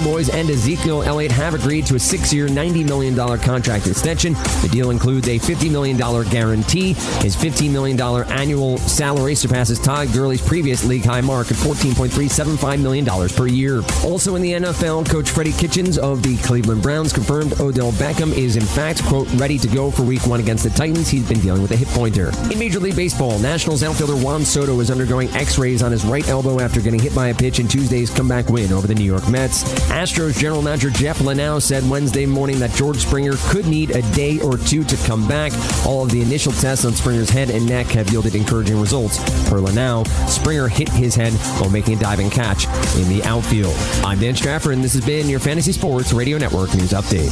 Cowboys and Ezekiel Elliott have agreed to a six-year, $90 million contract extension. The deal includes a $50 million guarantee. His $15 million annual salary surpasses Todd Gurley's previous league high mark of $14.375 million per year. Also in the NFL, Coach Freddie Kitchens of the Cleveland Browns confirmed Odell Beckham is in fact, quote, ready to go for week one against the Titans. He's been dealing with a hip pointer. In Major League Baseball, Nationals outfielder Juan Soto is undergoing x-rays on his right elbow after getting hit by a pitch in Tuesday's comeback win over the New York Mets. Astros general manager Jeff Luhnow said Wednesday morning that George Springer could need a day or two to come back. All of the initial tests on Springer's head and neck have yielded encouraging results. Per Luhnow, Springer hit his head while making a diving catch in the outfield. I'm Dan Strafford, and this has been your Fantasy Sports Radio Network News Update.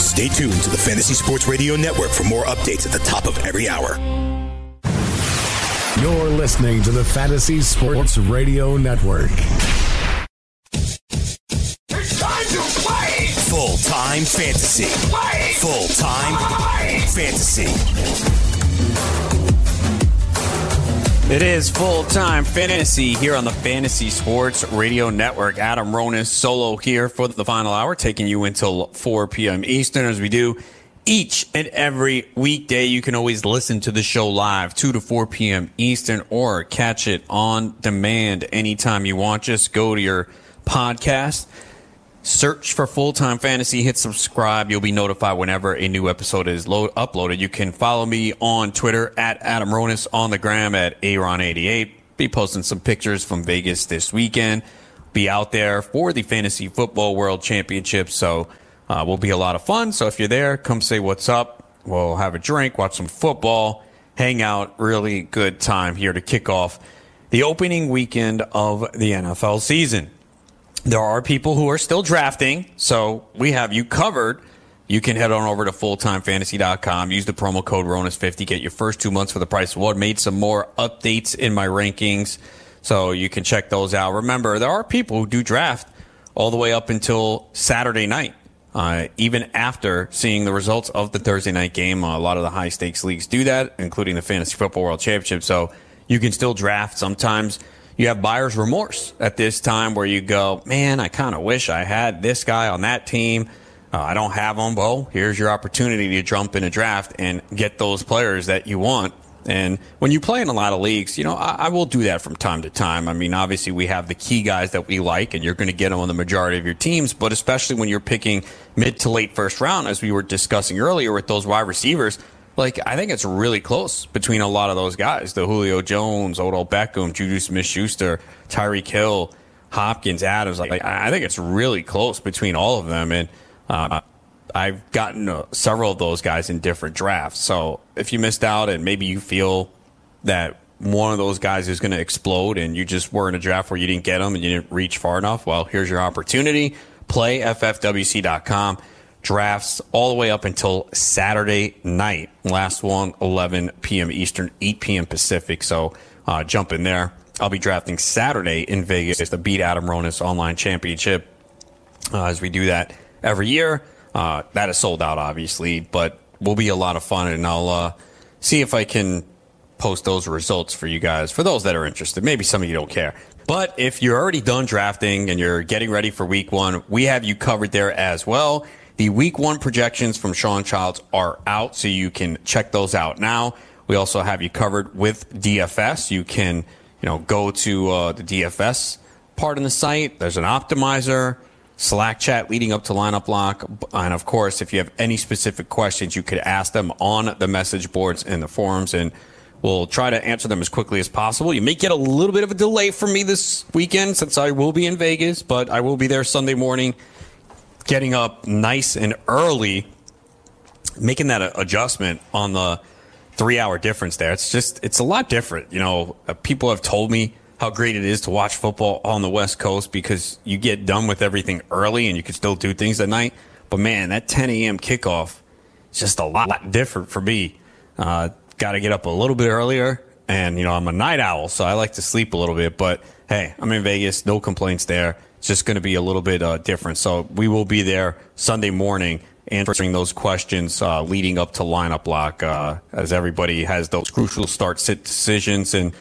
Stay tuned to the Fantasy Sports Radio Network for more updates at the top of every hour. You're listening to the Fantasy Sports Radio Network. Time fantasy. Full time fantasy. It is full time fantasy here on the Fantasy Sports Radio Network. Adam Ronis solo here for the final hour, taking you until 4 p.m. Eastern as we do each and every weekday. You can always listen to the show live 2 to 4 p.m. Eastern or catch it on demand anytime you want. Just go to your podcast. Search for full time fantasy, hit subscribe. You'll be notified whenever a new episode is load, uploaded. You can follow me on Twitter at Adam Ronis, on the gram at Aaron88. Be posting some pictures from Vegas this weekend. Be out there for the Fantasy Football World Championship. So, uh, will be a lot of fun. So, if you're there, come say what's up. We'll have a drink, watch some football, hang out. Really good time here to kick off the opening weekend of the NFL season. There are people who are still drafting, so we have you covered. You can head on over to fulltimefantasy.com, use the promo code RONIS50, get your first two months for the price of one. Made some more updates in my rankings, so you can check those out. Remember, there are people who do draft all the way up until Saturday night. Uh, even after seeing the results of the Thursday night game, a lot of the high stakes leagues do that, including the Fantasy Football World Championship. So you can still draft. Sometimes you have buyer's remorse at this time where you go, man, I kind of wish I had this guy on that team. Uh, I don't have them. Well, here's your opportunity to jump in a draft and get those players that you want. And when you play in a lot of leagues, you know, I, I will do that from time to time. I mean, obviously, we have the key guys that we like, and you're going to get them on the majority of your teams. But especially when you're picking mid to late first round, as we were discussing earlier with those wide receivers, like I think it's really close between a lot of those guys: the Julio Jones, Odell Beckham, Juju Smith-Schuster, Tyreek Hill, Hopkins, Adams. Like I think it's really close between all of them, and uh, I've gotten uh, several of those guys in different drafts. So if you missed out, and maybe you feel that one of those guys is going to explode, and you just were in a draft where you didn't get them and you didn't reach far enough, well, here's your opportunity. Play ffwc.com drafts all the way up until Saturday night. Last one, 11 p.m. Eastern, 8 p.m. Pacific. So uh, jump in there. I'll be drafting Saturday in Vegas the Beat Adam Ronis Online Championship uh, as we do that every year. Uh, that is sold out, obviously, but will be a lot of fun, and I'll uh, see if I can post those results for you guys for those that are interested. Maybe some of you don't care. But if you're already done drafting and you're getting ready for week one, we have you covered there as well. The week one projections from Sean Childs are out, so you can check those out now. We also have you covered with DFS. You can, you know, go to uh, the DFS part in the site. There's an optimizer, Slack chat leading up to lineup lock, and of course, if you have any specific questions, you could ask them on the message boards and the forums, and we'll try to answer them as quickly as possible. You may get a little bit of a delay from me this weekend since I will be in Vegas, but I will be there Sunday morning getting up nice and early, making that adjustment on the three hour difference there. It's just, it's a lot different. You know, uh, people have told me how great it is to watch football on the West Coast because you get done with everything early and you can still do things at night. But man, that 10 a.m. kickoff is just a lot different for me. Uh, Got to get up a little bit earlier. And, you know, I'm a night owl, so I like to sleep a little bit. But hey, I'm in Vegas, no complaints there. It's just going to be a little bit uh, different. So we will be there Sunday morning answering those questions uh, leading up to lineup lock uh, as everybody has those crucial start sit decisions and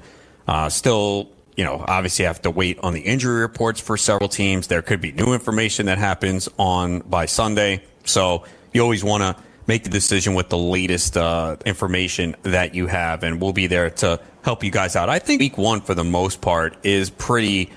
uh, still you know, obviously have to wait on the injury reports for several teams. There could be new information that happens on by Sunday. So you always want to make the decision with the latest uh, information that you have, and we'll be there to help you guys out. I think week one, for the most part, is pretty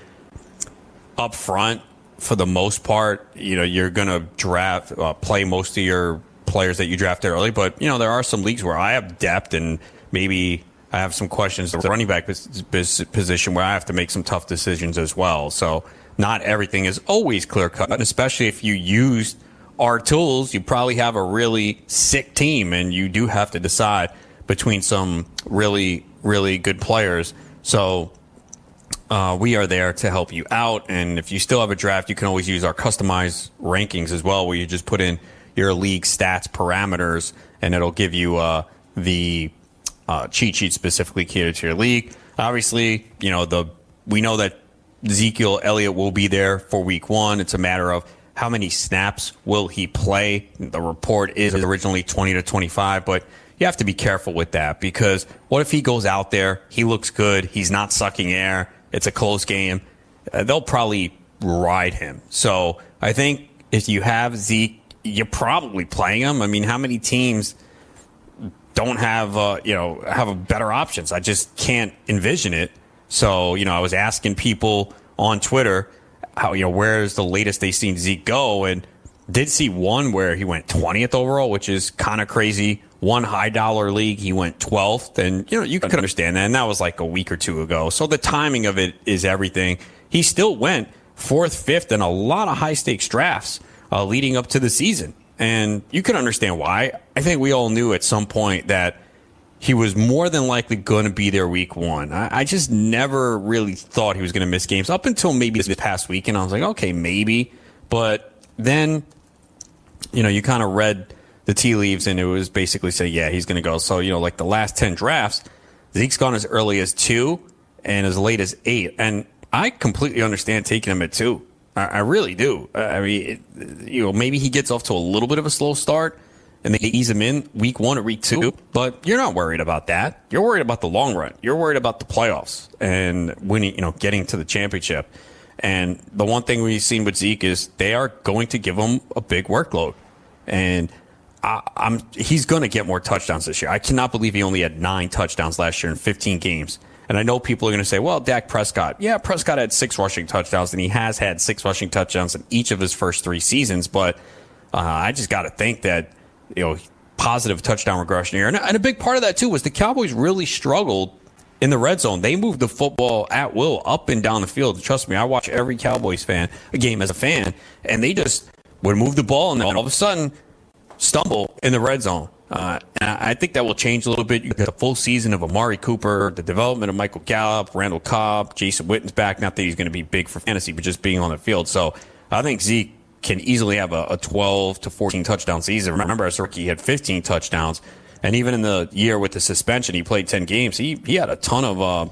upfront. For the most part, you know, you're going to draft, uh, play most of your players that you drafted early, but you know, there are some leagues where I have depth and maybe I have some questions the running back position where I have to make some tough decisions as well. So not everything is always clear cut, especially if you use our tools, you probably have a really sick team and you do have to decide between some really, really good players. So uh, we are there to help you out. And if you still have a draft, you can always use our customized rankings as well, where you just put in your league stats parameters and it'll give you uh, the uh, cheat sheet specifically catered to your league. Obviously, you know, the we know that Ezekiel Elliott will be there for week one. It's a matter of how many snaps will he play? The report is originally 20 to 25, but you have to be careful with that because what if he goes out there, he looks good, he's not sucking air, it's a close game, uh, they'll probably ride him. So I think if you have Zeke, you're probably playing him. I mean, how many teams don't have, uh, you know, have better options? I just can't envision it. So, you know, I was asking people on Twitter, how you know where's the latest they seen Zeke go, and did see one where he went 20th overall, which is kind of crazy. One high dollar league, he went 12th, and you know you could understand that, and that was like a week or two ago. So the timing of it is everything. He still went fourth, fifth, and a lot of high stakes drafts uh, leading up to the season, and you can understand why. I think we all knew at some point that he was more than likely going to be there week one. I, I just never really thought he was going to miss games up until maybe this past week. And I was like, okay, maybe. But then, you know, you kind of read the tea leaves and it was basically say, yeah, he's going to go. So, you know, like the last 10 drafts, Zeke's gone as early as two and as late as eight. And I completely understand taking him at two. I, I really do. I mean, it, you know, maybe he gets off to a little bit of a slow start and they ease him in week one or week two. But you're not worried about that. You're worried about the long run. You're worried about the playoffs and winning, you know, getting to the championship. And the one thing we've seen with Zeke is they are going to give him a big workload. And I, am he's going to get more touchdowns this year. I cannot believe he only had nine touchdowns last year in 15 games. And I know people are going to say, well, Dak Prescott. Yeah, Prescott had six rushing touchdowns, and he has had six rushing touchdowns in each of his first three seasons. But uh, I just got to think that you know, positive touchdown regression here. And, and a big part of that, too, was the Cowboys really struggled in the red zone. They moved the football at will up and down the field. Trust me, I watch every Cowboys fan a game as a fan, and they just would move the ball and then all of a sudden stumble in the red zone. Uh, and I think that will change a little bit. You get a full season of Amari Cooper, the development of Michael Gallup, Randall Cobb, Jason Witten's back. Not that he's going to be big for fantasy, but just being on the field. So I think Zeke can easily have a, a 12 to 14 touchdown season. Remember, as rookie, he had 15 touchdowns. And even in the year with the suspension, he played 10 games. He, he had a ton of uh,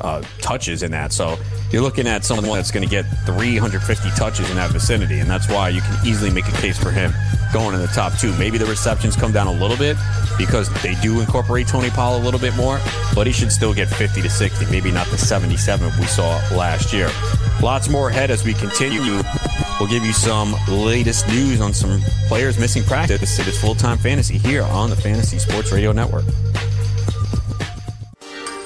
uh, touches in that. So you're looking at someone that's going to get 350 touches in that vicinity. And that's why you can easily make a case for him going in the top two. Maybe the receptions come down a little bit because they do incorporate Tony Pollard a little bit more, but he should still get 50 to 60, maybe not the 77 we saw last year. Lots more ahead as we continue. We'll give you some latest news on some players missing practice. It is full time fantasy here on the Fantasy Sports Radio Network.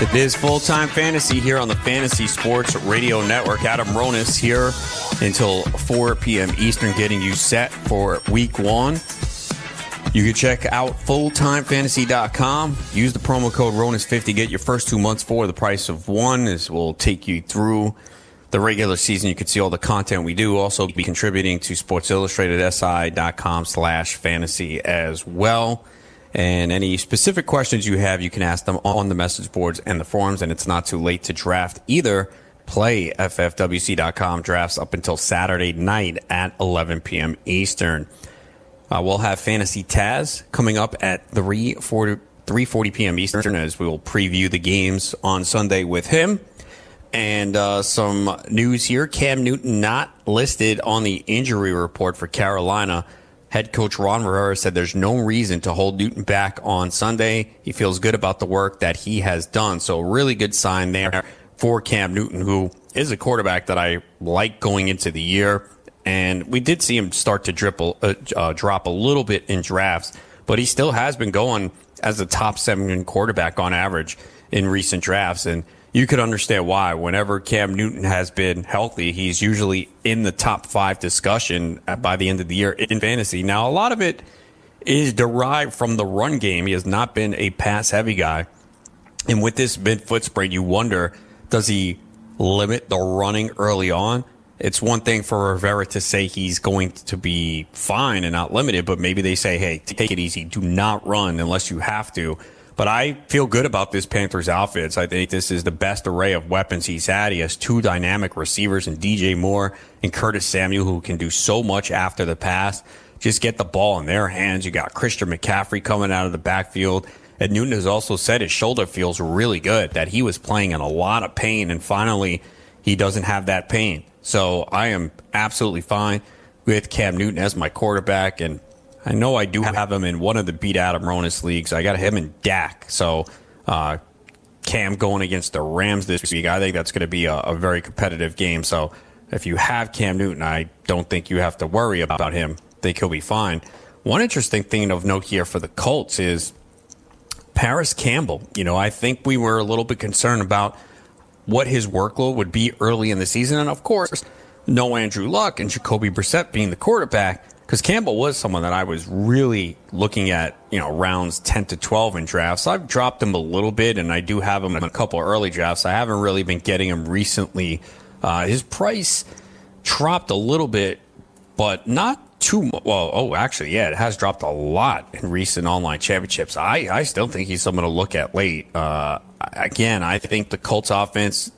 It is full time fantasy here on the Fantasy Sports Radio Network. Adam Ronis here until 4 p.m. Eastern, getting you set for week one. You can check out fulltimefantasy.com. Use the promo code RONIS50. Get your first two months for the price of one. This will take you through the regular season. You can see all the content we do. Also be contributing to Sports Illustrated SI.com slash fantasy as well. And any specific questions you have, you can ask them on the message boards and the forums. And it's not too late to draft either. Play ffwc.com drafts up until Saturday night at 11 p.m. Eastern. Uh, we'll have Fantasy Taz coming up at 3:40 3:40 p.m. Eastern as we will preview the games on Sunday with him. And uh, some news here: Cam Newton not listed on the injury report for Carolina. Head coach Ron Rivera said there's no reason to hold Newton back on Sunday. He feels good about the work that he has done. So, really good sign there for Cam Newton, who is a quarterback that I like going into the year. And we did see him start to dribble, uh, uh, drop a little bit in drafts, but he still has been going as a top seven quarterback on average in recent drafts. And you could understand why. Whenever Cam Newton has been healthy, he's usually in the top five discussion by the end of the year in fantasy. Now, a lot of it is derived from the run game. He has not been a pass heavy guy. And with this mid foot sprain, you wonder does he limit the running early on? It's one thing for Rivera to say he's going to be fine and not limited, but maybe they say, hey, take it easy. Do not run unless you have to. But I feel good about this Panthers outfits. I think this is the best array of weapons he's had. He has two dynamic receivers and DJ Moore and Curtis Samuel who can do so much after the pass. Just get the ball in their hands. You got Christian McCaffrey coming out of the backfield. And Newton has also said his shoulder feels really good, that he was playing in a lot of pain, and finally he doesn't have that pain. So I am absolutely fine with Cam Newton as my quarterback. And I know I do have him in one of the beat Adam Ronis leagues. I got him in Dak. So uh, Cam going against the Rams this week, I think that's going to be a, a, very competitive game. So if you have Cam Newton, I don't think you have to worry about him. I think he'll be fine. One interesting thing of note here for the Colts is Parris Campbell. You know, I think we were a little bit concerned about what his workload would be early in the season. And of course, no Andrew Luck and Jacoby Brissett being the quarterback because Campbell was someone that I was really looking at, you know, rounds 10 to 12 in drafts. I've dropped him a little bit, and I do have him in a couple early drafts. I haven't really been getting him recently. Uh, his price dropped a little bit, but not too much. Well, oh, actually, yeah, it has dropped a lot in recent online championships. I, I still think he's someone to look at late. Uh, again, I think the Colts offense,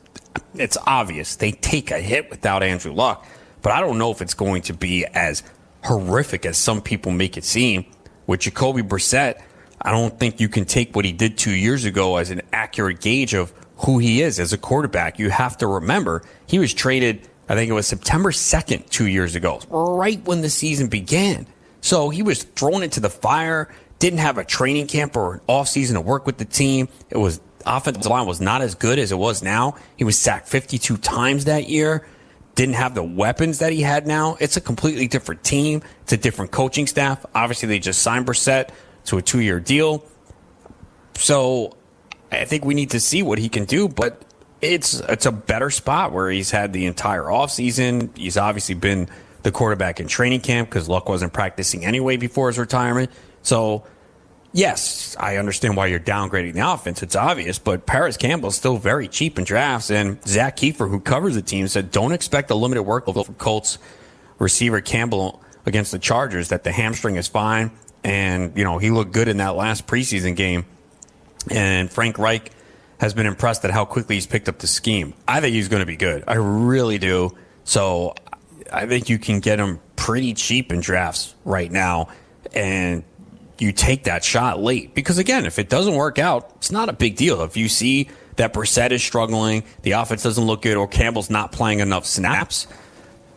it's obvious they take a hit without Andrew Luck, but I don't know if it's going to be as horrific as some people make it seem. With Jacoby Brissett, I don't think you can take what he did two years ago as an accurate gauge of who he is as a quarterback. You have to remember he was traded, I think it was September 2nd, two years ago, right when the season began. So he was thrown into the fire, didn't have a training camp or an offseason to work with the team. It was offensive line was not as good as it was now. He was sacked 52 times that year didn't have the weapons that he had now. It's a completely different team. It's a different coaching staff. Obviously, they just signed Brissett to a two year deal. So I think we need to see what he can do, but it's it's a better spot where he's had the entire offseason. He's obviously been the quarterback in training camp because Luck wasn't practicing anyway before his retirement. So yes, I understand why you're downgrading the offense. It's obvious, but Parris Campbell's still very cheap in drafts. And Zak Keefer, who covers the team, said don't expect a limited workload for Colts receiver Campbell against the Chargers, that the hamstring is fine. And, you know, he looked good in that last preseason game. And Frank Reich has been impressed at how quickly he's picked up the scheme. I think he's going to be good. I really do. So I think you can get him pretty cheap in drafts right now. And you take that shot late. Because again, if it doesn't work out, it's not a big deal. If you see that Brissett is struggling, the offense doesn't look good, or Campbell's not playing enough snaps,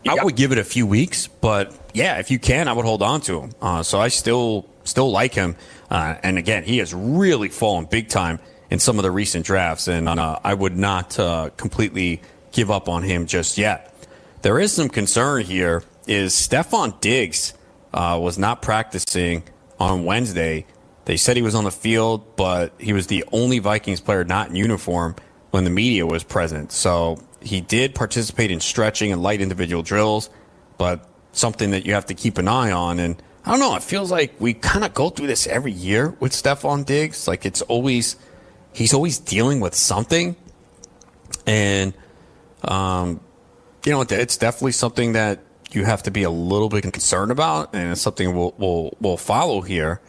I would give it a few weeks. But yeah, if you can, I would hold on to him. Uh, so I still still like him. Uh, and again, he has really fallen big time in some of the recent drafts, and uh, I would not uh, completely give up on him just yet. There is some concern here. Is Stefon Diggs uh, was not practicing on Wednesday. They said he was on the field, but he was the only Vikings player not in uniform when the media was present. So he did participate in stretching and light individual drills, but something that you have to keep an eye on. And I don't know, it feels like we kind of go through this every year with Stefon Diggs. Like it's always, he's always dealing with something. And, um, you know, it's definitely something that you have to be a little bit concerned about, and it's something we'll we'll, we'll follow here.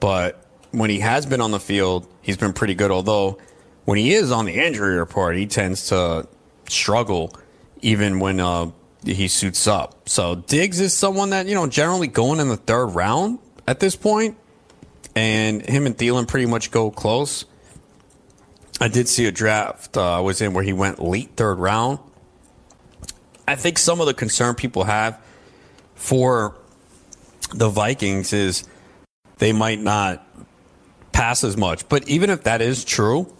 But when he has been on the field, he's been pretty good. Although when he is on the injury report, he tends to struggle even when uh, he suits up. So Diggs is someone that, you know, generally going in the third round at this point, and him and Thielen pretty much go close. I did see a draft uh, I was in where he went late third round. I think some of the concern people have for the Vikings is they might not pass as much. But even if that is true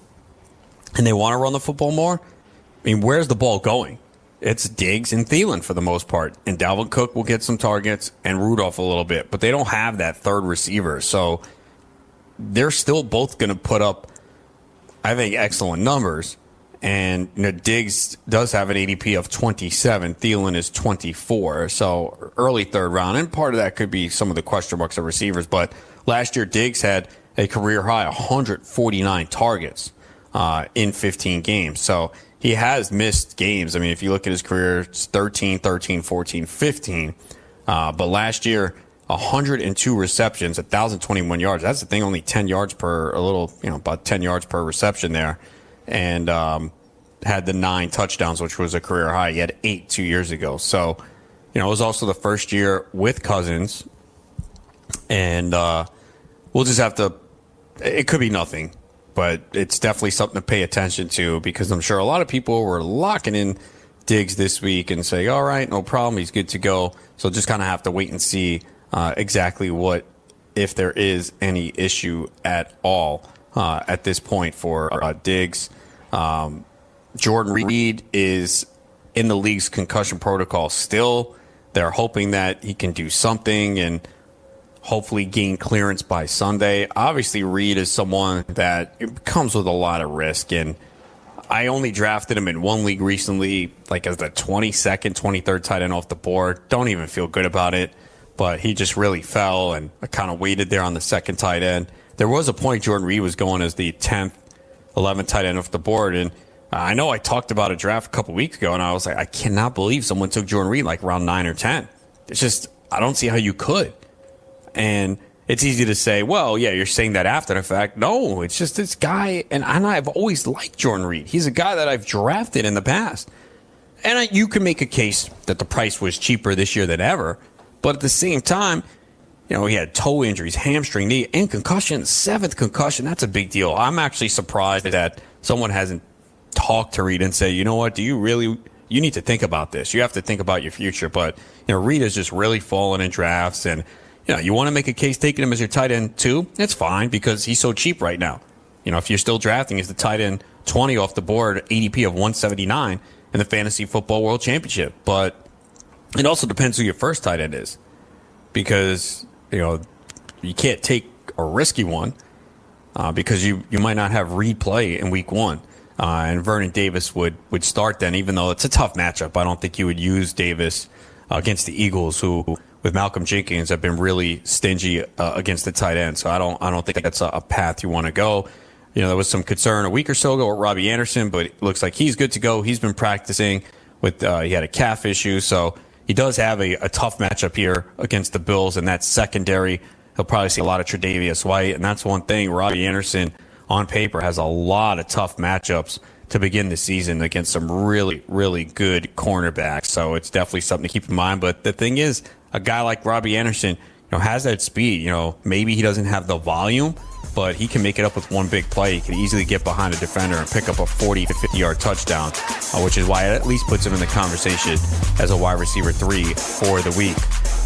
and they want to run the football more, I mean, where's the ball going? It's Diggs and Thielen for the most part. And Dalvin Cook will get some targets and Rudolph a little bit, but they don't have that third receiver. So they're still both going to put up, I think, excellent numbers. And you know, Diggs does have an ADP of 27. Thielen is 24. So early third round. And part of that could be some of the question marks of receivers. But last year, Diggs had a career high 149 targets uh, in 15 games. So he has missed games. I mean, if you look at his career, it's 13, 13, 14, 15. Uh, but last year, 102 receptions, 1,021 yards. That's the thing, only 10 yards per, a little, you know, about 10 yards per reception there. And um, had the nine touchdowns, which was a career high. He had eight two years ago. So, you know, it was also the first year with Cousins. And uh, we'll just have to, it could be nothing but it's definitely something to pay attention to because I'm sure a lot of people were locking in Diggs this week and say, all right, no problem, he's good to go. So just kind of have to wait and see uh, exactly what, if there is any issue at all uh, at this point for uh, Diggs. Um, Jordan Reed is in the league's concussion protocol still. They're hoping that he can do something and hopefully gain clearance by Sunday. Obviously, Reed is someone that comes with a lot of risk, and I only drafted him in one league recently, like as the 22nd, 23rd tight end off the board. Don't even feel good about it, but he just really fell, and I kind of waited there on the second tight end. There was a point Jordan Reed was going as the 10th, 11th tight end off the board, and uh, I know I talked about a draft a couple weeks ago, and I was like, I cannot believe someone took Jordan Reed like around nine or 10. It's just, I don't see how you could. And it's easy to say, well, yeah, you're saying that after the fact. No, it's just this guy, and, I've always liked Jordan Reed. He's a guy that I've drafted in the past. And you can make a case that the price was cheaper this year than ever. But at the same time, you know, he had toe injuries, hamstring, knee, and concussion, seventh concussion. That's a big deal. I'm actually surprised that someone hasn't talked to Reed and say, you know what, do you really, you need to think about this. You have to think about your future. But, you know, Reed has just really fallen in drafts and, you know, you want to make a case taking him as your tight end too, it's fine because he's so cheap right now. You know, if you're still drafting as the tight end 20 off the board, ADP of 179 in the Fantasy Football World Championship. But it also depends who your first tight end is because, you know, you can't take a risky one uh, because you, you might not have replay in week one. Uh, and Vernon Davis would, would start then, even though it's a tough matchup. I don't think you would use Davis uh, against the Eagles, who with Malcolm Jenkins have been really stingy uh, against the tight end. So I don't I don't think that's a, a path you want to go. You know, there was some concern a week or so ago with Robbie Anderson, but it looks like he's good to go. He's been practicing with uh, he had a calf issue, so he does have a, a tough matchup here against the Bills, and that's secondary. He'll probably see a lot of Tre'Davious White, and that's one thing. Robbie Anderson on paper has a lot of tough matchups to begin the season against some really, really good cornerbacks. So it's definitely something to keep in mind. But the thing is, a guy like Robbie Anderson, know, has that speed. You know, maybe he doesn't have the volume, but he can make it up with one big play. He can easily get behind a defender and pick up a 40 to 50 yard touchdown, uh, which is why it at least puts him in the conversation as a wide receiver three for the week.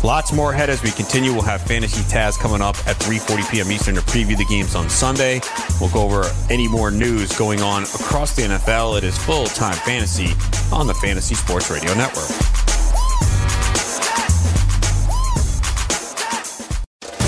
Lots more ahead as we continue. We'll have Fantasy Taz coming up at 3:40 p.m. Eastern to preview the games on Sunday. We'll go over any more news going on across the NFL. It is full-time fantasy on the Fantasy Sports Radio Network.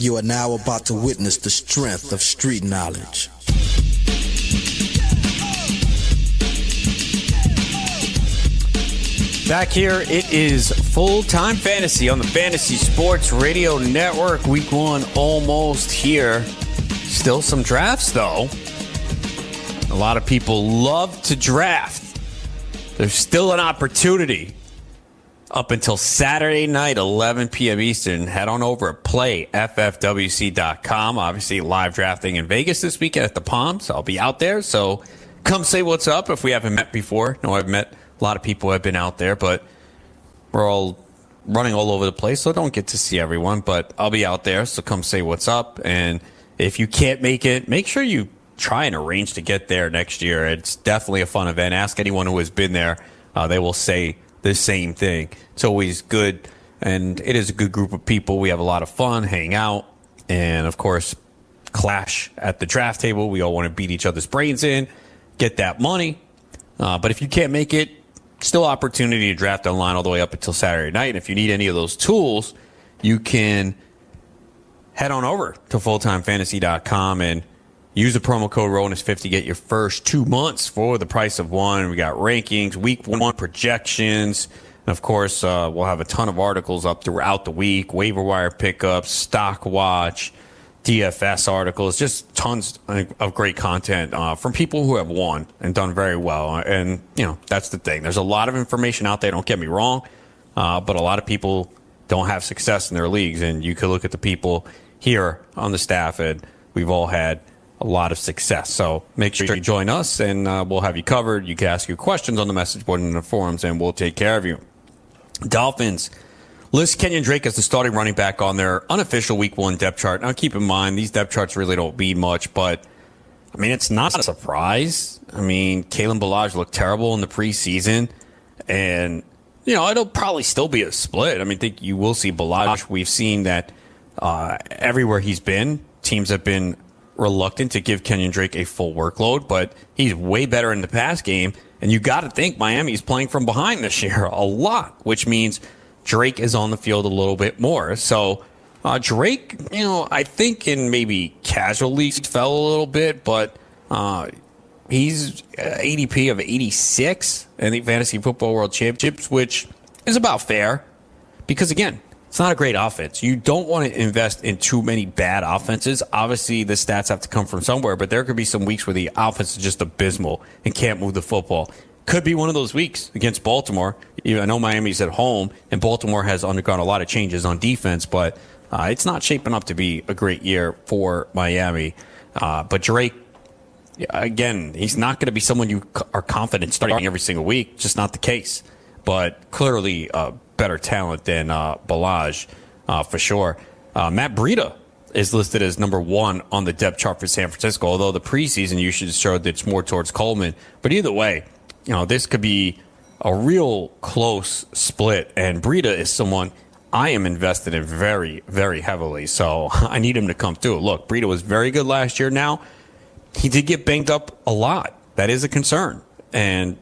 You are now about to witness the strength of street knowledge. Back here, it is full time fantasy on the Fantasy Sports Radio Network. Week one almost here. Still some drafts, though. A lot of people love to draft. There's still an opportunity up until Saturday night, 11 p.m. Eastern. Head on over at playffwc.com. Obviously, live drafting in Vegas this weekend at the Palms. I'll be out there, so come say what's up if we haven't met before. No, I've met a lot of people who have been out there, but we're all running all over the place, so don't get to see everyone. But I'll be out there, so come say what's up. And if you can't make it, make sure you try and arrange to get there next year. It's definitely a fun event. Ask anyone who has been there; uh, they will say the same thing. It's always good, and it is a good group of people. We have a lot of fun, hang out, and of course, clash at the draft table. We all want to beat each other's brains in, get that money. Uh, but if you can't make it, still opportunity to draft online all the way up until Saturday night. And if you need any of those tools, you can head on over to fulltimefantasy.com and use the promo code RONIS50 to get your first two months for the price of one. We got rankings, week one projections. And of course, uh, we'll have a ton of articles up throughout the week, waiver wire pickups, stock watch, DFS articles, just tons of great content uh, from people who have won and done very well. And, you know, that's the thing. There's a lot of information out there, don't get me wrong, uh, but a lot of people don't have success in their leagues. And you could look at the people here on the staff, and we've all had a lot of success. So make sure you join us, and uh, we'll have you covered. You can ask your questions on the message board and the forums, and we'll take care of you. Dolphins list Kenyon Drake as the starting running back on their unofficial Week One depth chart. Now, keep in mind these depth charts really don't mean much, but I mean it's not a surprise. I mean, Kalen Ballage looked terrible in the preseason, and you know it'll probably still be a split. I mean, I think you will see Ballage. We've seen that uh, everywhere he's been, teams have been reluctant to give Kenyon Drake a full workload, but he's way better in the pass game. And you got to think Miami's playing from behind this year a lot, which means Drake is on the field a little bit more. So uh, Drake, you know, I think in maybe casual leagues fell a little bit, but uh, he's ADP of 86 in the Fantasy Football World Championships, which is about fair because, again, it's not a great offense. You don't want to invest in too many bad offenses. Obviously, the stats have to come from somewhere, but there could be some weeks where the offense is just abysmal and can't move the football. Could be one of those weeks against Baltimore. I know Miami's at home, and Baltimore has undergone a lot of changes on defense, but uh, it's not shaping up to be a great year for Miami. Uh, but Drake, again, he's not going to be someone you are confident starting every single week. Just not the case. But clearly, uh, better talent than uh, Ballage uh, for sure. Uh, Matt Breida is listed as number one on the depth chart for San Francisco, although the preseason you should show that it's more towards Coleman. But either way, you know, this could be a real close split. And Breida is someone I am invested in very, very heavily. So I need him to come through. Look, Breida was very good last year. Now, he did get banged up a lot. That is a concern. And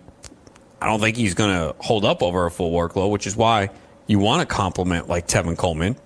I don't think he's going to hold up over a full workload, which is why you want to compliment like Tevin Coleman.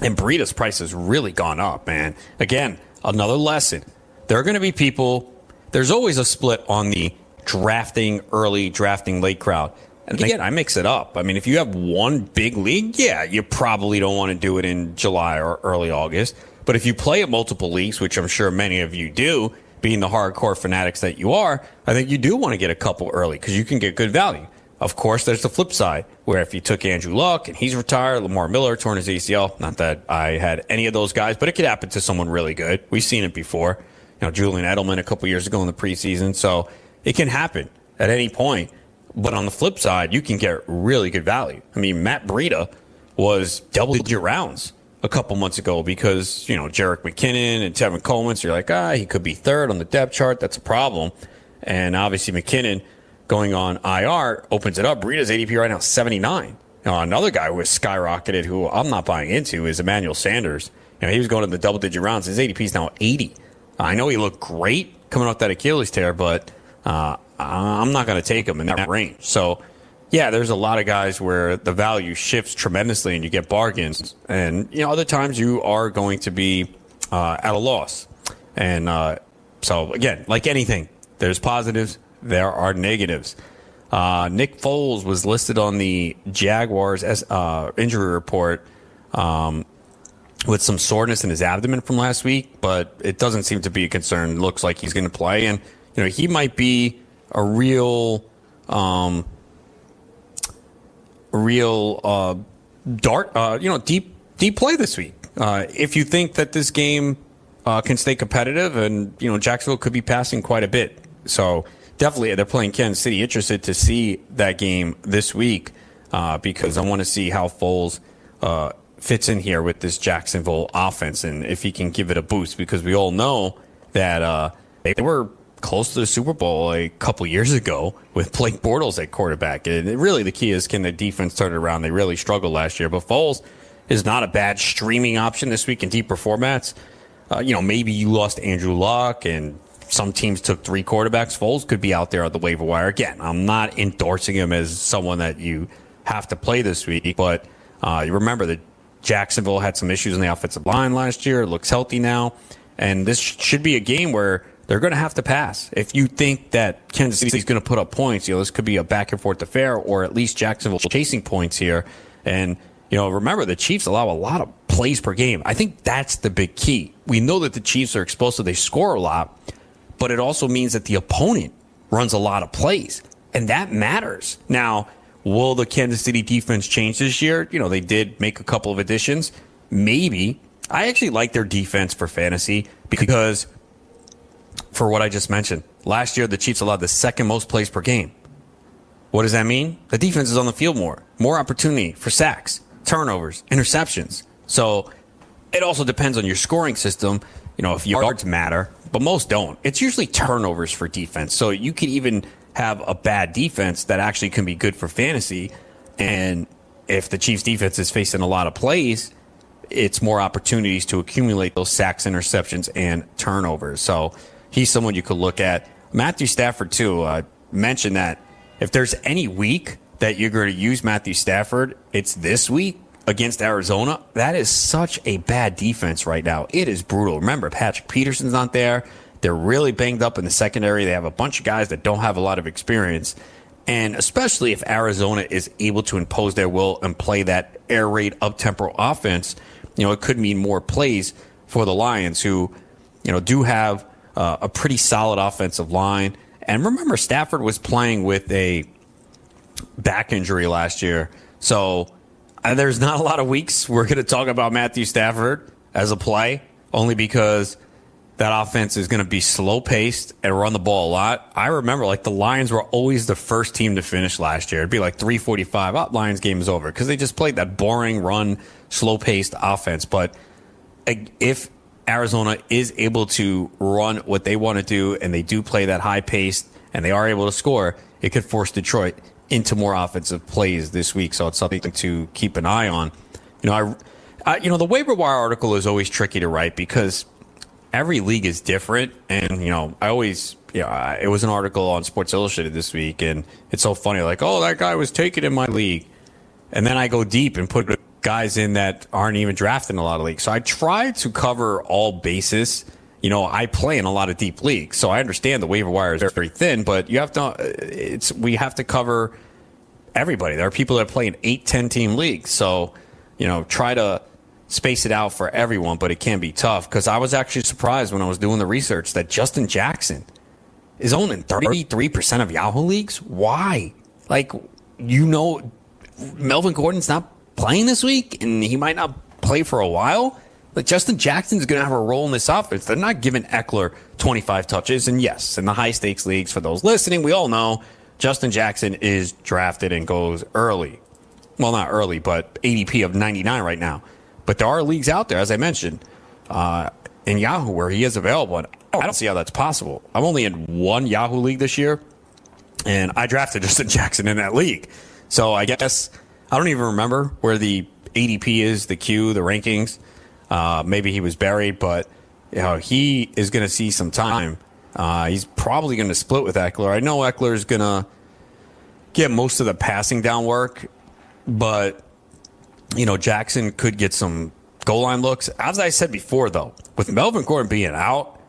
And Breida's price has really gone up, man. Again, another lesson. There are going to be people, there's always a split on the drafting early, drafting late crowd. And again, I mix it up. I mean, if you have one big league, yeah, you probably don't want to do it in July or early August. But if you play at multiple leagues, which I'm sure many of you do, being the hardcore fanatics that you are, I think you do want to get a couple early because you can get good value. Of course, there's the flip side where if you took Andrew Luck and he's retired, Lamar Miller torn his ACL. Not that I had any of those guys, but it could happen to someone really good. We've seen it before. You know, Julian Edelman a couple years ago in the preseason. So it can happen at any point. But on the flip side, you can get really good value. I mean, Matt Breida was double digit rounds a couple months ago because, you know, Jerick McKinnon and Tevin Coleman. So you're like, ah, he could be third on the depth chart. That's a problem. And obviously, McKinnon going on IR opens it up. Breida's ADP right now 79. Now, another guy who has skyrocketed, who I'm not buying into, is Emmanuel Sanders. You know, he was going in the double digit rounds. His ADP is now 80. I know he looked great coming off that Achilles tear, but uh, I'm not going to take him in that range. So yeah, there's a lot of guys where the value shifts tremendously and you get bargains. And, you know, other times you are going to be uh, at a loss. And uh, so, again, like anything, there's positives, there are negatives. Uh, Nick Foles was listed on the Jaguars uh, injury report um, with some soreness in his abdomen from last week, but it doesn't seem to be a concern. Looks like he's going to play. And, you know, he might be a real. Um, real uh, dart, uh, you know, deep deep play this week. Uh, if you think that this game uh, can stay competitive, and you know, Jacksonville could be passing quite a bit, so definitely they're playing Kansas City. Interested to see that game this week uh, because I want to see how Foles uh, fits in here with this Jacksonville offense and if he can give it a boost because we all know that they were close to the Super Bowl a couple years ago with Blake Bortles at quarterback. And really, the key is can the defense turn it around? They really struggled last year, but Foles is not a bad streaming option this week in deeper formats. Uh, you know, maybe you lost Andrew Luck and some teams took three quarterbacks. Foles could be out there on the waiver wire. Again, I'm not endorsing him as someone that you have to play this week, but uh, you remember that Jacksonville had some issues in the offensive line last year. It looks healthy now. And this should be a game where they're going to have to pass. If you think that Kansas City is going to put up points, you know, this could be a back and forth affair, or at least Jacksonville chasing points here. And, you know, remember the Chiefs allow a lot of plays per game. I think that's the big key. We know that the Chiefs are explosive, they score a lot, but it also means that the opponent runs a lot of plays, and that matters. Now, will the Kansas City defense change this year? You know, they did make a couple of additions. Maybe. I actually like their defense for fantasy because for what I just mentioned. Last year, the Chiefs allowed the second most plays per game. What does that mean? The defense is on the field more, more opportunity for sacks, turnovers, interceptions. So it also depends on your scoring system. You know, if yards matter, but most don't. It's usually turnovers for defense. So you could even have a bad defense that actually can be good for fantasy. And if the Chiefs defense is facing a lot of plays, it's more opportunities to accumulate those sacks, interceptions, and turnovers. So he's someone you could look at. Matthew Stafford, too, uh, mentioned that if there's any week that you're going to use Matthew Stafford, it's this week against Arizona. That is such a bad defense right now. It is brutal. Remember, Patrick Peterson's not there. They're really banged up in the secondary. They have a bunch of guys that don't have a lot of experience. And especially if Arizona is able to impose their will and play that air raid up tempo offense, you know, it could mean more plays for the Lions who, you know, do have uh, a pretty solid offensive line. And remember, Stafford was playing with a back injury last year. So uh, there's not a lot of weeks we're going to talk about Matthew Stafford as a play, only because that offense is going to be slow paced and run the ball a lot. I remember like the Lions were always the first team to finish last year. It'd be like 345. Oh, Lions game is over because they just played that boring run, slow paced offense. But if Arizona is able to run what they want to do and they do play that high pace and they are able to score, it could force Detroit into more offensive plays this week. So it's something to keep an eye on. You know, I, I you know, the waiver wire article is always tricky to write because every league is different. And, you know, I always, you know, it was an article on Sports Illustrated this week and it's so funny. Like, oh, that guy was taken in my league. And then I go deep and put guys in that aren't even drafted in a lot of leagues. So I try to cover all bases. You know, I play in a lot of deep leagues, so I understand the waiver wire is very thin, but you have to, uh, it's, we have to cover everybody. There are people that play in eight, 10 team leagues. So, you know, try to space it out for everyone, but it can be tough because I was actually surprised when I was doing the research that Justin Jackson is owned in 33% of Yahoo leagues. Why? Like, you know, Melvin Gordon's not playing this week, and he might not play for a while. But Justin Jackson's going to have a role in this offense. They're not giving Ekeler 25 touches. And yes, in the high stakes leagues, for those listening, we all know Justin Jackson is drafted and goes early. Well, not early, but ADP of 99 right now. But there are leagues out there, as I mentioned, uh, in Yahoo where he is available. And I don't see how that's possible. I'm only in one Yahoo league this year, and I drafted Justin Jackson in that league. So I guess I don't even remember where the ADP is, the Q, the rankings. Uh, maybe he was buried, but you know, he is going to see some time. Uh, he's probably going to split with Ekeler. I know Ekeler is going to get most of the passing down work, but you know Jackson could get some goal line looks. As I said before, though, with Melvin Gordon being out,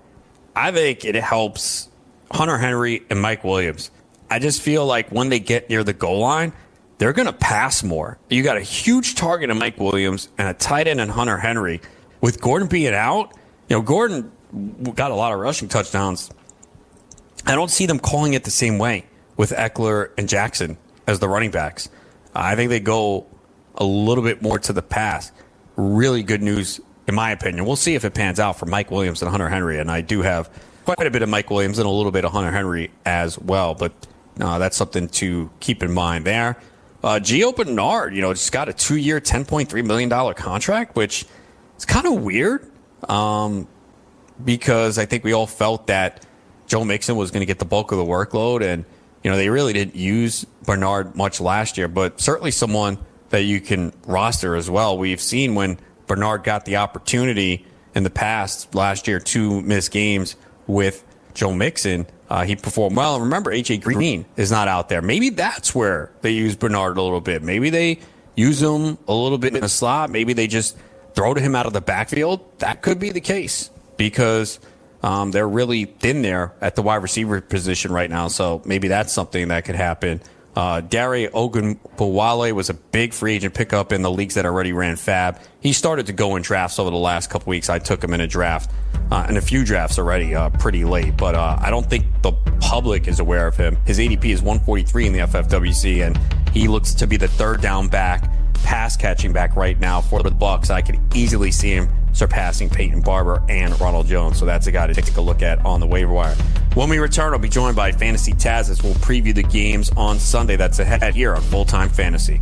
I think it helps Hunter Henry and Mike Williams. I just feel like when they get near the goal line, they're going to pass more. You got a huge target in Mike Williams and a tight end in Hunter Henry. With Gordon being out, you know, Gordon got a lot of rushing touchdowns. I don't see them calling it the same way with Ekeler and Jackson as the running backs. I think they go a little bit more to the pass. Really good news, in my opinion. We'll see if it pans out for Mike Williams and Hunter Henry. And I do have quite a bit of Mike Williams and a little bit of Hunter Henry as well. But uh, that's something to keep in mind there. Uh, Gio Bernard, you know, just got a two year, $10.3 million contract, which is kind of weird um, because I think we all felt that Joe Mixon was going to get the bulk of the workload. And, you know, they really didn't use Bernard much last year, but certainly someone that you can roster as well. We've seen when Bernard got the opportunity in the past last year, two missed games with Joe Mixon. Uh, he performed well. And remember, AJ Green is not out there. Maybe that's where they use Bernard a little bit. Maybe they use him a little bit in a slot. Maybe they just throw to him out of the backfield. That could be the case because um, they're really thin there at the wide receiver position right now. So maybe that's something that could happen. Uh, Dare Ogunbowale was a big free agent pickup in the leagues that already ran FAAB. He started to go in drafts over the last couple weeks. I took him in a draft, uh, in a few drafts already, uh, pretty late. But uh, I don't think the public is aware of him. His ADP is 143 in the FFWC, and he looks to be the third down back, pass catching back right now for the Bucs. I could easily see him surpassing Peyton Barber and Ronald Jones. So that's a guy to take a look at on the waiver wire. When we return, I'll be joined by Fantasy Taz as we'll preview the games on Sunday that's ahead here on Full Time Fantasy.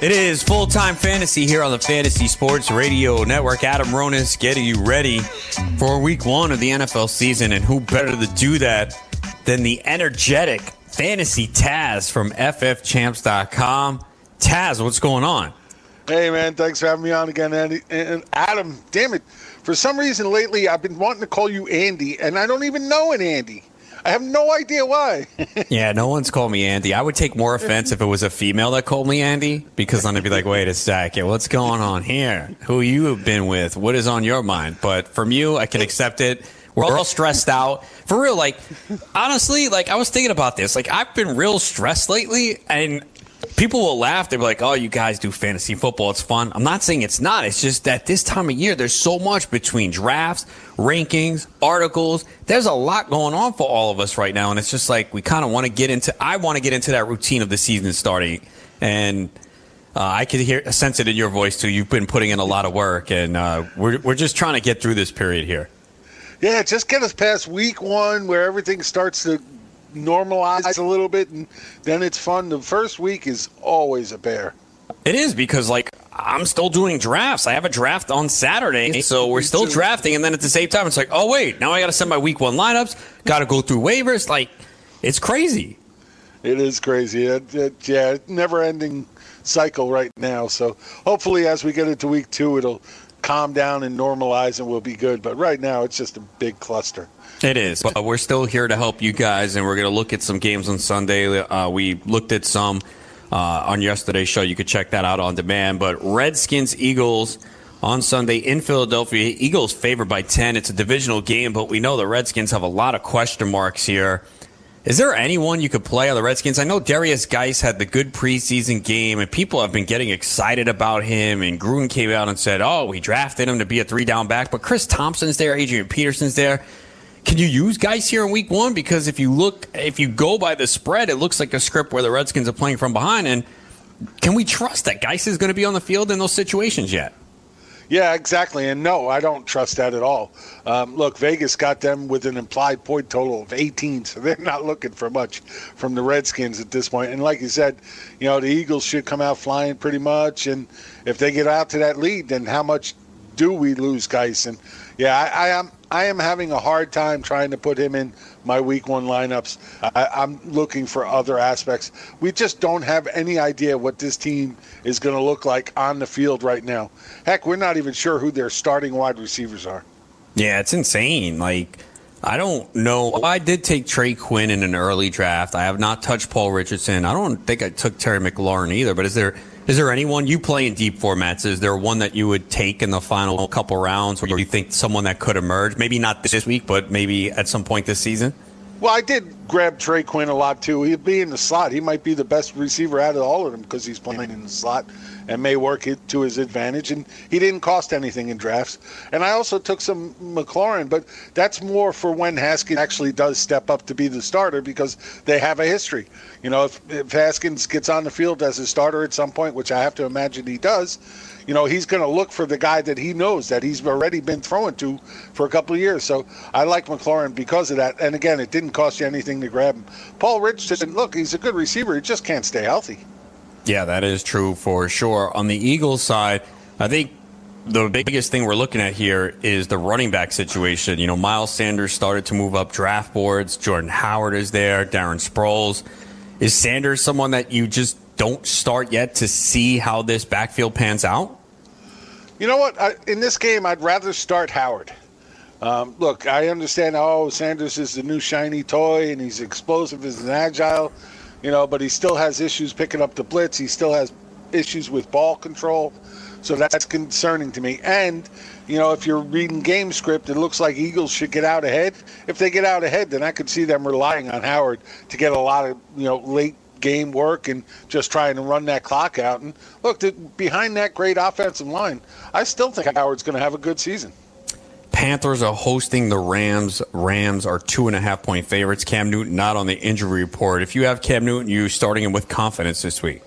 It is full time fantasy here on the Fantasy Sports Radio Network. Adam Ronis getting you ready for week one of the NFL season. And who better to do that than the energetic fantasy Taz from FFChamps.com? Taz, what's going on? Hey, man, thanks for having me on again, Andy. And Adam, damn it. For some reason lately, I've been wanting to call you Andy, and I don't even know an Andy. I have no idea why. yeah, no one's called me Andy. I would take more offense if it was a female that called me Andy because then I'd be like, wait a second, what's going on here? Who you have been with? What is on your mind? But from you, I can accept it. We're all stressed out. For real, like, honestly, like, I was thinking about this. Like, I've been real stressed lately, and people will laugh. They're like, oh, you guys do fantasy football. It's fun. I'm not saying it's not. It's just that this time of year, there's so much between drafts, rankings, articles. There's a lot going on for all of us right now. And it's just like we kind of want to get into, I want to get into that routine of the season starting. And uh, I can hear, sense it in your voice too. You've been putting in a lot of work, and uh, we're, we're just trying to get through this period here. Yeah, just get us past week one where everything starts to normalize a little bit, and then it's fun. The first week is always a bear. It is because like I'm still doing drafts. I have a draft on Saturday, so we're still drafting, and then at the same time, it's like, oh wait, now I got to send my week one lineups. Got to go through waivers. Like, it's crazy. It is crazy. It, it, yeah, never ending cycle right now. So hopefully, as we get into week two, it'll calm down and normalize, and we'll be good. But right now, it's just a big cluster. It is, but we're still here to help you guys, and we're going to look at some games on Sunday. Uh, we looked at some uh, on yesterday's show. You could check that out on demand. But Redskins Eagles on Sunday in Philadelphia. Eagles favored by 10. It's a divisional game, but we know the Redskins have a lot of question marks here. Is there anyone you could play on the Redskins? I know Darius Guice had the good preseason game, and people have been getting excited about him. And Gruden came out and said, "Oh, we drafted him to be a three down back." But Chris Thompson's there, Adrian Peterson's there. Can you use guys here in Week One? Because if you look, if you go by the spread, it looks like a script where the Redskins are playing from behind. And can we trust that Guice is going to be on the field in those situations yet? Yeah, exactly. And no, I don't trust that at all. Um, look, Vegas got them with an implied point total of 18, so they're not looking for much from the Redskins at this point. And like you said, you know, the Eagles should come out flying pretty much. And if they get out to that lead, then how much do we lose Guice? And yeah, I, I am I am having a hard time trying to put him in my week one lineups. I, am looking for other aspects. We just don't have any idea what this team is going to look like on the field right now. Heck, we're not even sure who their starting wide receivers are. Yeah, it's insane. Like, I don't know. I did take Trey Quinn in an early draft. I have not touched Paul Richardson. I don't think I took Terry McLaurin either. But is there is there anyone you play in deep formats? Is there one that you would take in the final couple rounds, or you think someone that could emerge? Maybe not this week, but maybe at some point this season. Well, I did grab Trey Quinn a lot too. He'd be in the slot. He might be the best receiver out of all of them because he's playing in the slot and may work it to his advantage. And he didn't cost anything in drafts. And I also took some McLaurin, but that's more for when Haskins actually does step up to be the starter because they have a history. You know, if, if Haskins gets on the field as a starter at some point, which I have to imagine he does, you know, he's going to look for the guy that he knows that he's already been throwing to for a couple of years. So I like McLaurin because of that. And again, it didn't cost you anything to grab him. Paul Richardson, look, he's a good receiver. He just can't stay healthy. Yeah, that is true for sure. On the Eagles side, I think the biggest thing we're looking at here is the running back situation. You know, Miles Sanders started to move up draft boards. Jordan Howard is there. Darren Sproles. Is Sanders someone that you just don't start yet to see how this backfield pans out? You know what? I, in this game, I'd rather start Howard. Um, look, I understand. Oh, Sanders is the new shiny toy, and he's explosive, he's agile, you know, but he still has issues picking up the blitz. He still has issues with ball control, so that's concerning to me. And you know, if you're reading game script, it looks like Eagles should get out ahead. If they get out ahead, then I could see them relying on Howard to get a lot of you know late game work and just trying to run that clock out. And look, the, behind that great offensive line, I still think Howard's going to have a good season. Panthers are hosting the Rams. Rams are two and a half point favorites. Cam Newton not on the injury report. If you have Cam Newton, you starting him with confidence this week.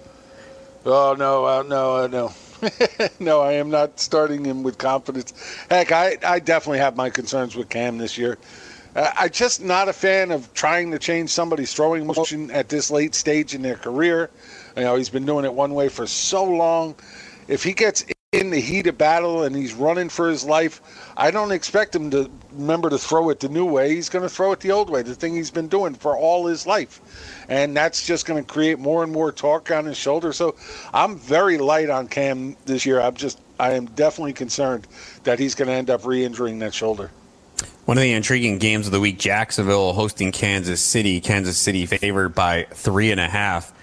Oh no, uh, no, uh, no. no, I am not starting him with confidence. Heck, I, I definitely have my concerns with Cam this year. Uh, I'm just not a fan of trying to change somebody's throwing motion at this late stage in their career. You know, he's been doing it one way for so long. If he gets in the heat of battle and he's running for his life, I don't expect him to remember to throw it the new way. He's going to throw it the old way, the thing he's been doing for all his life. And that's just going to create more and more torque on his shoulder. So I'm very light on Cam this year. I'm just, I am definitely concerned that he's going to end up re injuring that shoulder. One of the intriguing games of the week Jacksonville hosting Kansas City. Kansas City favored by three and a half.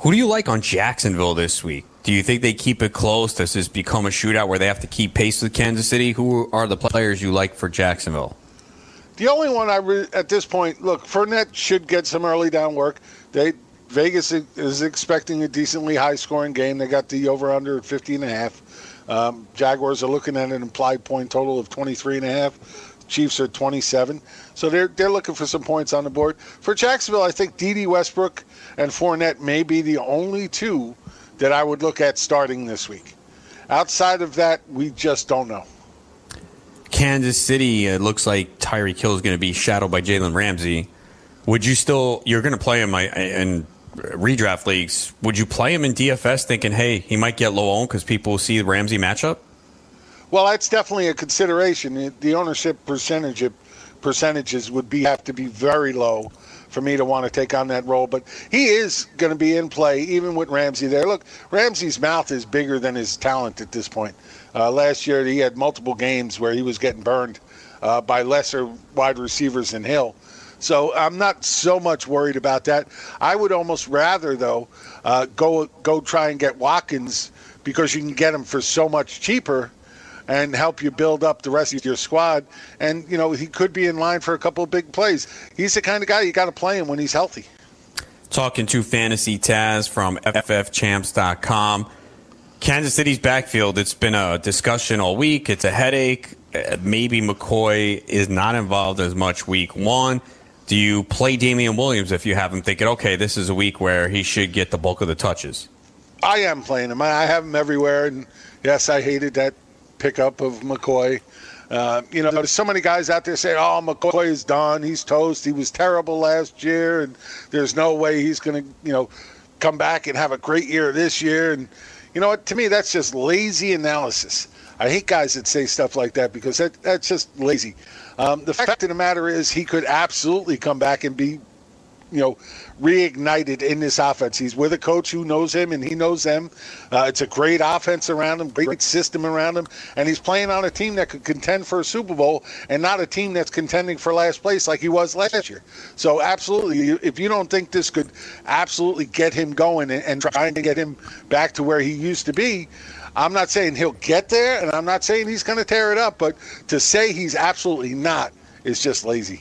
Who do you like on Jacksonville this week? Do you think they keep it close? Does this become a shootout where they have to keep pace with Kansas City? Who are the players you like for Jacksonville? The only one I re- at this point, look, Fournette should get some early down work. They Vegas is expecting a decently high scoring game. They got the over under at 50 and a half. Um, Jaguars are looking at an implied point total of 23 and a half. Chiefs are 27. So they're they're looking for some points on the board. For Jacksonville, I think Dede Westbrook and Fournette may be the only two that I would look at starting this week. Outside of that, we just don't know. Kansas City, it looks like Tyreek Hill is going to be shadowed by Jalen Ramsey. Would you still, you're going to play him in redraft leagues. Would you play him in DFS thinking, hey, he might get low owned because people see the Ramsey matchup? Well, that's definitely a consideration. The ownership percentage percentages would be have to be very low for me to want to take on that role. But he is going to be in play even with Ramsey there. Look, Ramsey's mouth is bigger than his talent at this point. Uh, last year he had multiple games where he was getting burned uh, by lesser wide receivers than Hill. So I'm not so much worried about that. I would almost rather, though, uh, go go try and get Watkins because you can get him for so much cheaper and help you build up the rest of your squad. And, you know, he could be in line for a couple of big plays. He's the kind of guy you got to play him when he's healthy. Talking to Fantasy Taz from FFChamps.com. Kansas City's backfield, it's been a discussion all week. It's a headache. Uh, maybe McCoy is not involved as much week one. Do you play Damien Williams if you have him thinking, okay, this is a week where he should get the bulk of the touches? I am playing him. I have him everywhere. And yes, I hated that pickup of McCoy. Uh, you know, there's so many guys out there saying, "Oh, McCoy is done. He's toast. He was terrible last year, and there's no way he's going to, you know, come back and have a great year this year." And you know what? To me, that's just lazy analysis. I hate guys that say stuff like that because that, that's just lazy. Um, the fact of the matter is, he could absolutely come back and be, you know, reignited in this offense. He's with a coach who knows him and he knows them. Uh, it's a great offense around him, great system around him, and he's playing on a team that could contend for a Super Bowl and not a team that's contending for last place like he was last year. So, absolutely, if you don't think this could absolutely get him going and, and trying to get him back to where he used to be, I'm not saying he'll get there, and I'm not saying he's going to tear it up, but to say he's absolutely not is just lazy.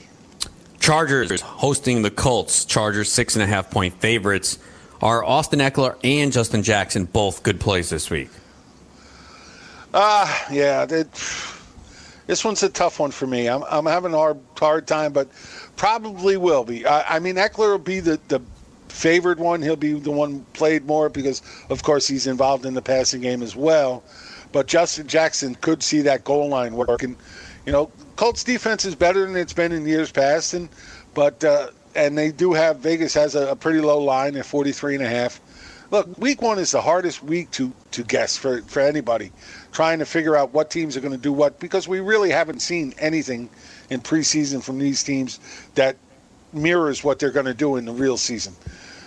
Chargers hosting the Colts. Chargers six and a half point favorites. Are Austin Ekeler and Justin Jackson both good plays this week? Ah, uh, yeah. this one's a tough one for me. I'm, I'm having a hard, hard time, but probably will be. I, I mean, Ekeler will be the, the favored one. He'll be the one played more because, of course, he's involved in the passing game as well. But Justin Jackson could see that goal line working. You know, Colts defense is better than it's been in years past, and but uh, and they do have Vegas has a, a pretty low line at 43 and a half. Look, week one is the hardest week to, to guess for, for anybody trying to figure out what teams are going to do what because we really haven't seen anything in preseason from these teams that mirrors what they're going to do in the real season.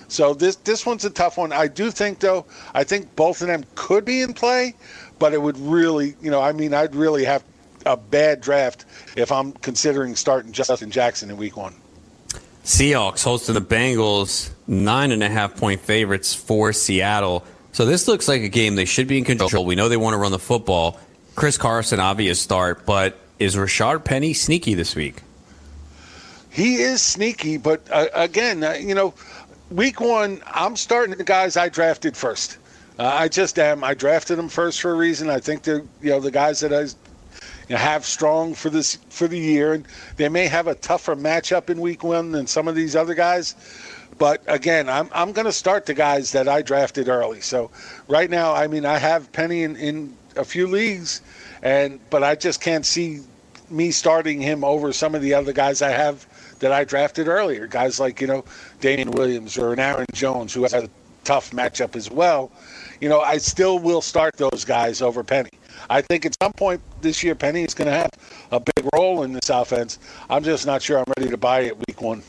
So this this one's a tough one. I do think though, I think both of them could be in play, but it would really, you know, I mean, I'd really have a bad draft if I'm considering starting Justin Jackson in week one. Seahawks hosting the Bengals, nine and a half point favorites for Seattle. So this looks like a game they should be in control. We know they want to run the football. Chris Carson, obvious start, but is Rashard Penny sneaky this week? He is sneaky, but uh, again, uh, you know, week one, I'm starting the guys I drafted first. Uh, I just am. I drafted them first for a reason. I think they're, you know, the guys that I you know, have strong for this for the year, and they may have a tougher matchup in Week One than some of these other guys. But again, I'm I'm going to start the guys that I drafted early. So right now, I mean, I have Penny in, in a few leagues, and but I just can't see me starting him over some of the other guys I have that I drafted earlier. Guys like you know Damien Williams or an Aaron Jones who has a tough matchup as well. You know, I still will start those guys over Penny. I think at some point this year, Penny is going to have a big role in this offense. I'm just not sure I'm ready to buy it week one.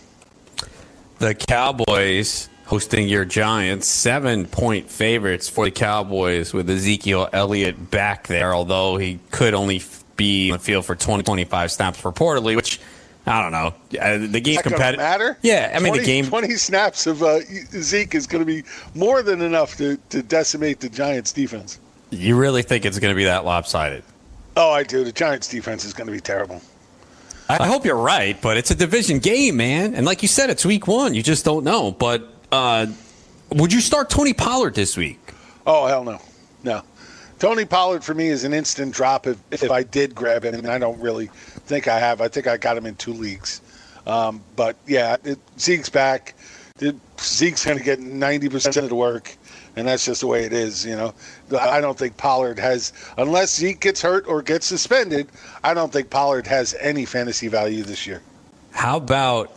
The Cowboys hosting your Giants, seven point favorites for the Cowboys with Ezekiel Elliott back there, although he could only be on the field for 20, 25 snaps reportedly, which I don't know. Uh, the game's competitive. Matter? Yeah, I mean 20, the game. Twenty snaps of uh, Zeke is going to be more than enough to, to decimate the Giants' defense. You really think it's going to be that lopsided? Oh, I do. The Giants' defense is going to be terrible. I hope you're right, but it's a division game, man. And like you said, it's week one. You just don't know. But uh, would you start Tony Pollard this week? Oh, hell no. No. Tony Pollard for me is an instant drop if, if I did grab him, and I don't really think I have. I think I got him in two leagues. Um, but yeah, it, Zeke's back. Zeke's going to get 90% of the work and that's just the way it is. You know, I don't think Pollard has, unless Zeke gets hurt or gets suspended. I don't think Pollard has any fantasy value this year. How about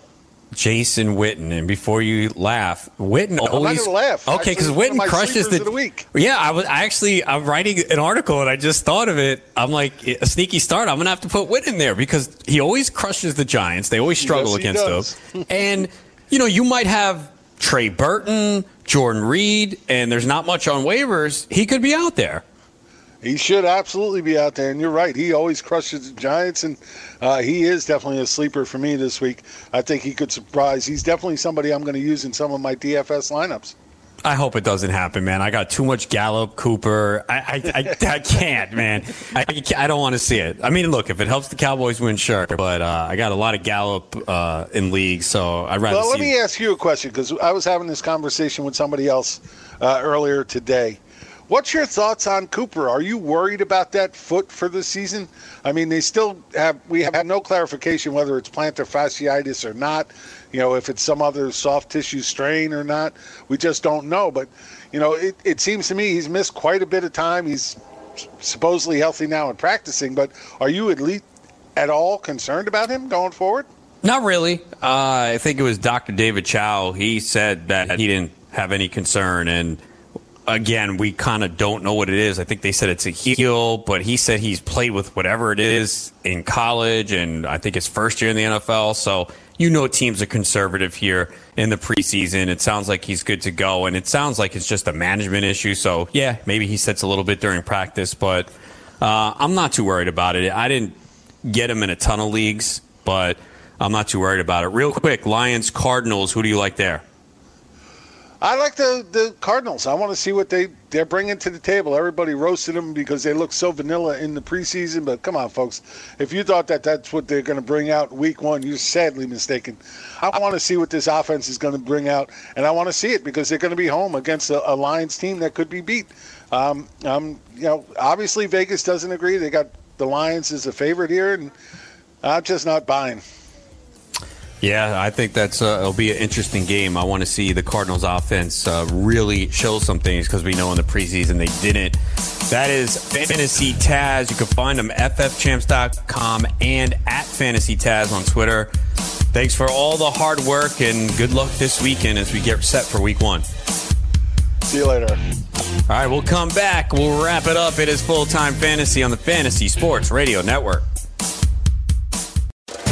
Jason Witten? And before you laugh, Witten always laugh. Okay, because Witten crushes the, the, week. Yeah, I was I actually I'm writing an article and I just thought of it. I'm like a sneaky start. I'm gonna have to put Witten there because he always crushes the Giants. They always struggle yes, against them. and you know, you might have Trey Burton, Jordan Reed, and there's not much on waivers, he could be out there. He should absolutely be out there, and you're right. He always crushes the Giants, and uh, he is definitely a sleeper for me this week. I think he could surprise. He's definitely somebody I'm going to use in some of my DFS lineups. I hope it doesn't happen, man. I got too much Gallup, Cooper. I, I, I, I can't, man. I, I don't want to see it. I mean, look, if it helps the Cowboys win, sure. But uh, I got a lot of Gallup uh, in league, so I'd rather. Well, let me ask you a question because I was having this conversation with somebody else uh, earlier today. What's your thoughts on Cooper? Are you worried about that foot for the season? I mean, they still have we have no clarification whether it's plantar fasciitis or not. You know, if it's some other soft tissue strain or not, we just don't know. But you know, it, it seems to me he's missed quite a bit of time. He's supposedly healthy now and practicing. But are you at least at all concerned about him going forward? Not really. Uh, I think it was Dr. David Chao. He said that he didn't have any concern. And again, we kind of don't know what it is. I think they said it's a heel, but he said he's played with whatever it is in college, and I think his first year in the NFL. So you know teams are conservative here in the preseason. It sounds like he's good to go, and it sounds like it's just a management issue. So yeah, maybe he sits a little bit during practice, but uh, I'm not too worried about it. I didn't get him in a ton of leagues, but I'm not too worried about it. Real quick, Lions, Cardinals. Who do you like there? I like the, the Cardinals. I want to see what they, they're bringing to the table. Everybody roasted them because they look so vanilla in the preseason. But come on, folks. If you thought that that's what they're going to bring out week one, you're sadly mistaken. I want to see what this offense is going to bring out. And I want to see it because they're going to be home against a, a Lions team that could be beat. Um, um, you know, obviously Vegas doesn't agree. They got the Lions as a favorite here. And I'm just not buying. Yeah, I think that's uh, it'll be an interesting game. I want to see the Cardinals offense uh, really show some things because we know in the preseason they didn't. That is Fantasy Taz. You can find them ffchamps.com and at Fantasy Taz on Twitter. Thanks for all the hard work and good luck this weekend as we get set for week one. See you later. All right, we'll come back. We'll wrap it up. It is full time fantasy on the Fantasy Sports Radio Network.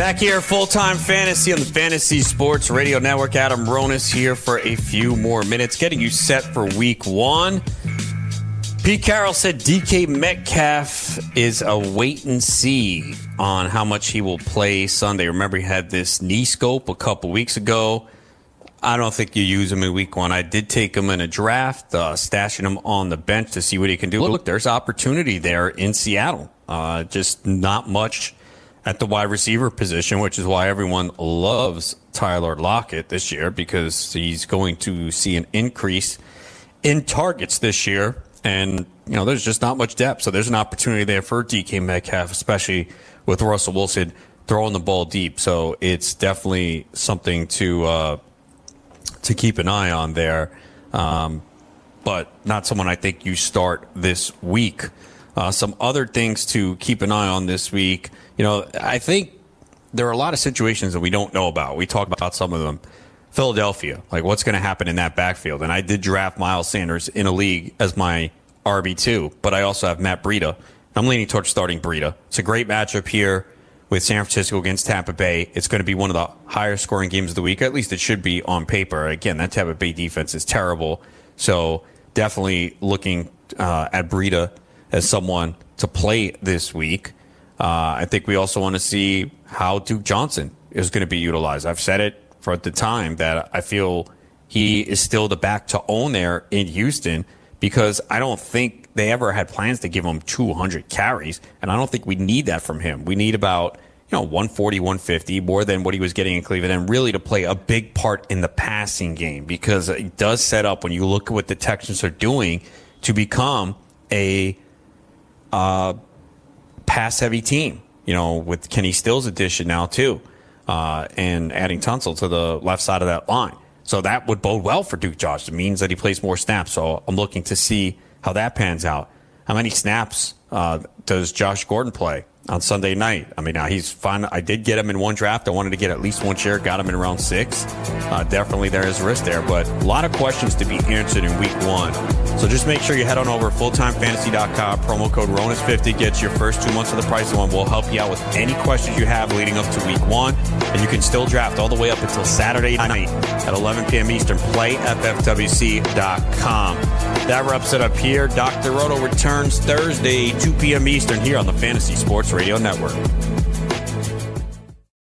Back here, full time fantasy on the Fantasy Sports Radio Network. Adam Ronis here for a few more minutes, getting you set for week one. Pete Carroll said DK Metcalf is a wait and see on how much he will play Sunday. Remember, he had this knee scope a couple weeks ago. I don't think you use him in week one. I did take him in a draft, uh, stashing him on the bench to see what he can do. Look, there's opportunity there in Seattle. Uh, just not much at the wide receiver position, which is why everyone loves Tyler Lockett this year because he's going to see an increase in targets this year. And, you know, there's just not much depth. So there's an opportunity there for DK Metcalf, especially with Russell Wilson throwing the ball deep. So it's definitely something to, uh, to keep an eye on there. Um, but not someone I think you start this week. Uh, some other things to keep an eye on this week. You know, I think there are a lot of situations that we don't know about. We talk about some of them. Philadelphia, like what's going to happen in that backfield. And I did draft Miles Sanders in a league as my RB2, but I also have Matt Breida. I'm leaning towards starting Breida. It's a great matchup here with San Francisco against Tampa Bay. It's going to be one of the higher scoring games of the week. At least it should be on paper. Again, that Tampa Bay defense is terrible. So definitely looking uh, at Breida as someone to play this week. Uh, I think we also want to see how Duke Johnson is going to be utilized. I've said it for the time that I feel he is still the back to own there in Houston because I don't think they ever had plans to give him 200 carries. And I don't think we need that from him. We need about, you know, 140, 150, more than what he was getting in Cleveland, and really to play a big part in the passing game because it does set up when you look at what the Texans are doing to become a uh, pass heavy team, you know, with Kenny Stills' addition now, too, uh, and adding Tunsil to the left side of that line. So that would bode well for Duke Josh. It means that he plays more snaps. So I'm looking to see how that pans out. How many snaps uh, does Josh Gordon play on Sunday night? I mean, now he's fine. I did get him in one draft. I wanted to get at least one share. Got him in round six. Uh, definitely there is risk there, but a lot of questions to be answered in week one. So just make sure you head on over to fulltimefantasy.com. Promo code RONIS50 gets your first two months of the price of one. We'll help you out with any questions you have leading up to week one. And you can still draft all the way up until Saturday night at 11 p.m. Eastern. Play FFWC.com. That wraps it up here. Dr. Roto returns Thursday, 2 p.m. Eastern here on the Fantasy Sports Radio Network.